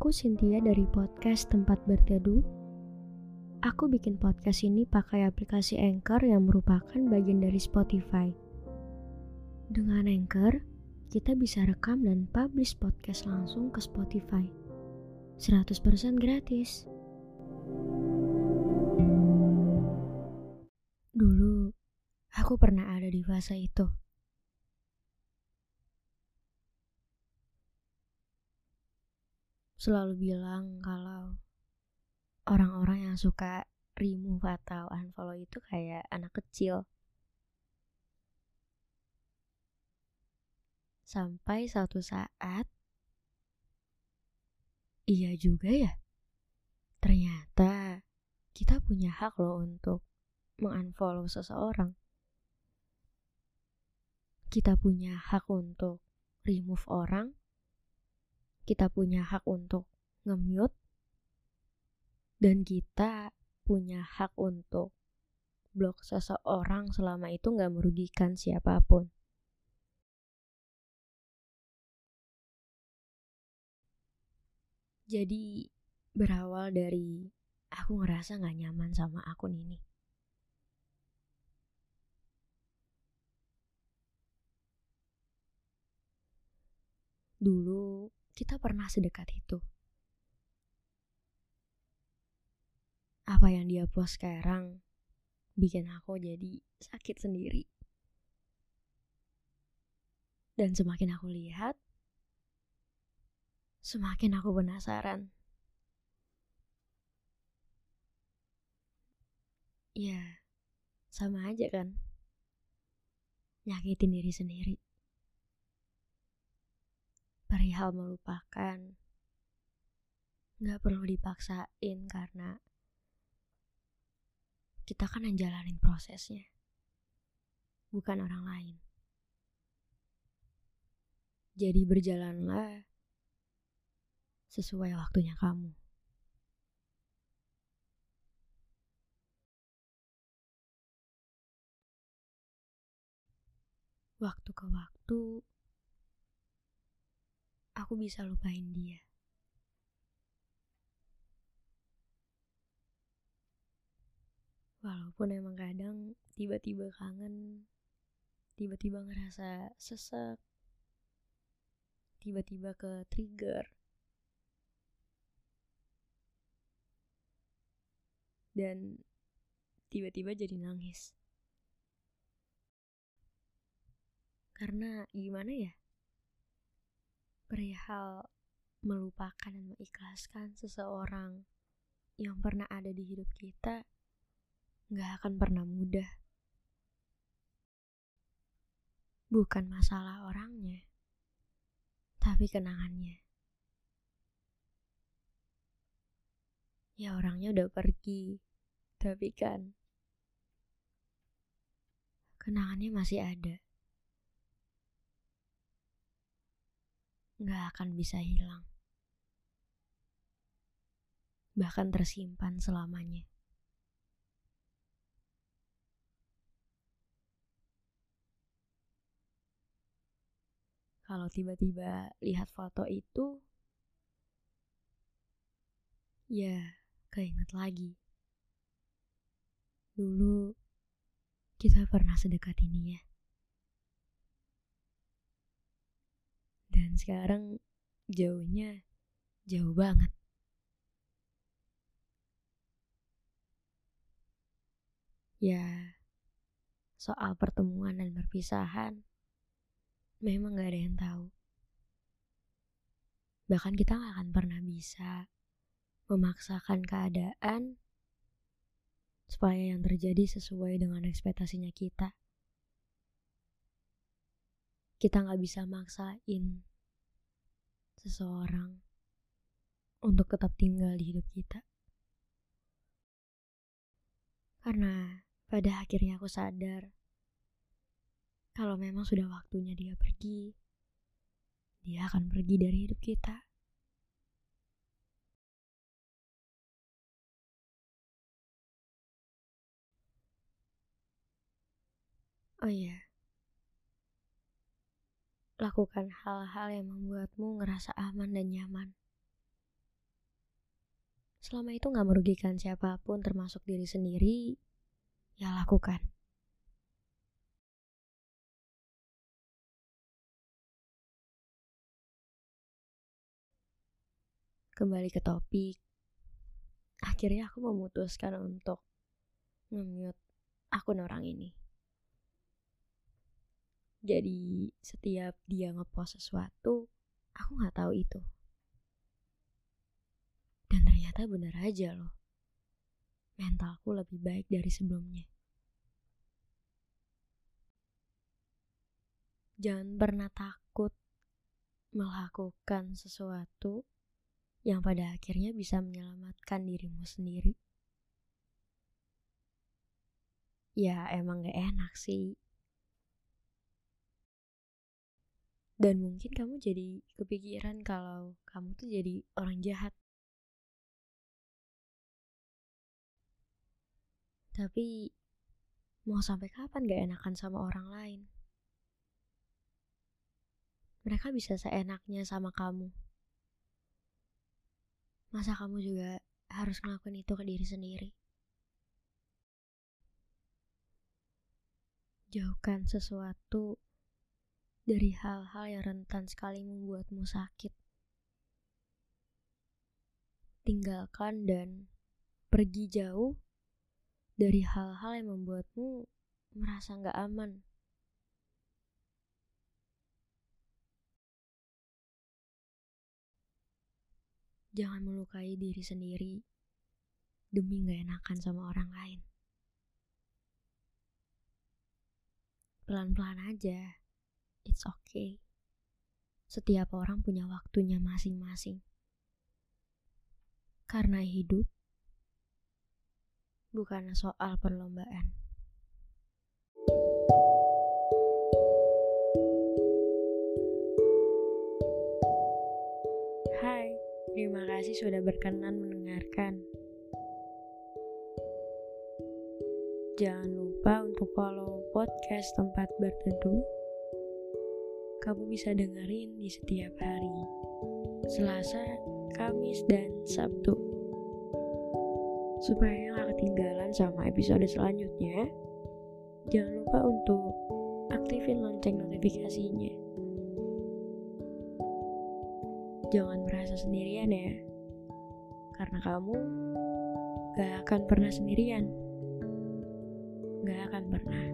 Aku Cynthia dari podcast Tempat Berteduh. Aku bikin podcast ini pakai aplikasi Anchor yang merupakan bagian dari Spotify. Dengan Anchor, kita bisa rekam dan publish podcast langsung ke Spotify. 100% gratis. Dulu, aku pernah ada di fase itu. Selalu bilang kalau orang-orang yang suka remove atau unfollow itu kayak anak kecil. Sampai suatu saat, iya juga ya. Ternyata kita punya hak loh untuk mengunfollow seseorang. Kita punya hak untuk remove orang kita punya hak untuk nge-mute dan kita punya hak untuk blok seseorang selama itu nggak merugikan siapa pun. Jadi berawal dari aku ngerasa nggak nyaman sama akun ini. Dulu kita pernah sedekat itu. Apa yang dia post sekarang bikin aku jadi sakit sendiri. Dan semakin aku lihat, semakin aku penasaran. Ya, sama aja kan. Nyakitin diri sendiri perihal melupakan. Nggak perlu dipaksain karena kita kan yang jalanin prosesnya bukan orang lain. Jadi berjalanlah sesuai waktunya kamu. Waktu ke waktu aku bisa lupain dia. Walaupun emang kadang tiba-tiba kangen, tiba-tiba ngerasa sesek, tiba-tiba ke trigger. Dan tiba-tiba jadi nangis. Karena gimana ya? Perihal melupakan dan mengikhlaskan seseorang yang pernah ada di hidup kita gak akan pernah mudah. Bukan masalah orangnya, tapi kenangannya. Ya orangnya udah pergi, tapi kan kenangannya masih ada. Nggak akan bisa hilang, bahkan tersimpan selamanya. Kalau tiba-tiba lihat foto itu, ya keinget lagi. Dulu kita pernah sedekat ini ya. Dan sekarang jauhnya jauh banget. Ya, soal pertemuan dan perpisahan, memang gak ada yang tahu. Bahkan kita gak akan pernah bisa memaksakan keadaan supaya yang terjadi sesuai dengan ekspektasinya kita. Kita gak bisa maksain seseorang untuk tetap tinggal di hidup kita. Karena pada akhirnya aku sadar kalau memang sudah waktunya dia pergi, dia akan pergi dari hidup kita. Oh iya, Lakukan hal-hal yang membuatmu ngerasa aman dan nyaman. Selama itu gak merugikan siapa pun termasuk diri sendiri, ya lakukan. Kembali ke topik, akhirnya aku memutuskan untuk nge-mute akun orang ini. Jadi setiap dia ngepost sesuatu, aku nggak tahu itu. Dan ternyata benar aja loh. Mentalku lebih baik dari sebelumnya. Jangan pernah takut melakukan sesuatu yang pada akhirnya bisa menyelamatkan dirimu sendiri. Ya emang gak enak sih. Dan mungkin kamu jadi kepikiran kalau kamu tuh jadi orang jahat. Tapi mau sampai kapan gak enakan sama orang lain? Mereka bisa seenaknya sama kamu. Masa kamu juga harus ngelakuin itu ke diri sendiri? Jauhkan sesuatu dari hal-hal yang rentan sekali membuatmu sakit. Tinggalkan dan pergi jauh dari hal-hal yang membuatmu merasa gak aman. Jangan melukai diri sendiri demi gak enakan sama orang lain. Pelan-pelan aja, it's okay. Setiap orang punya waktunya masing-masing. Karena hidup bukan soal perlombaan. Terima kasih sudah berkenan mendengarkan. Jangan lupa untuk follow podcast tempat berteduh. Kamu bisa dengerin di setiap hari, Selasa, Kamis, dan Sabtu. Supaya nggak ketinggalan sama episode selanjutnya, jangan lupa untuk aktifin lonceng notifikasinya jangan merasa sendirian ya. Karena kamu gak akan pernah sendirian. Gak akan pernah.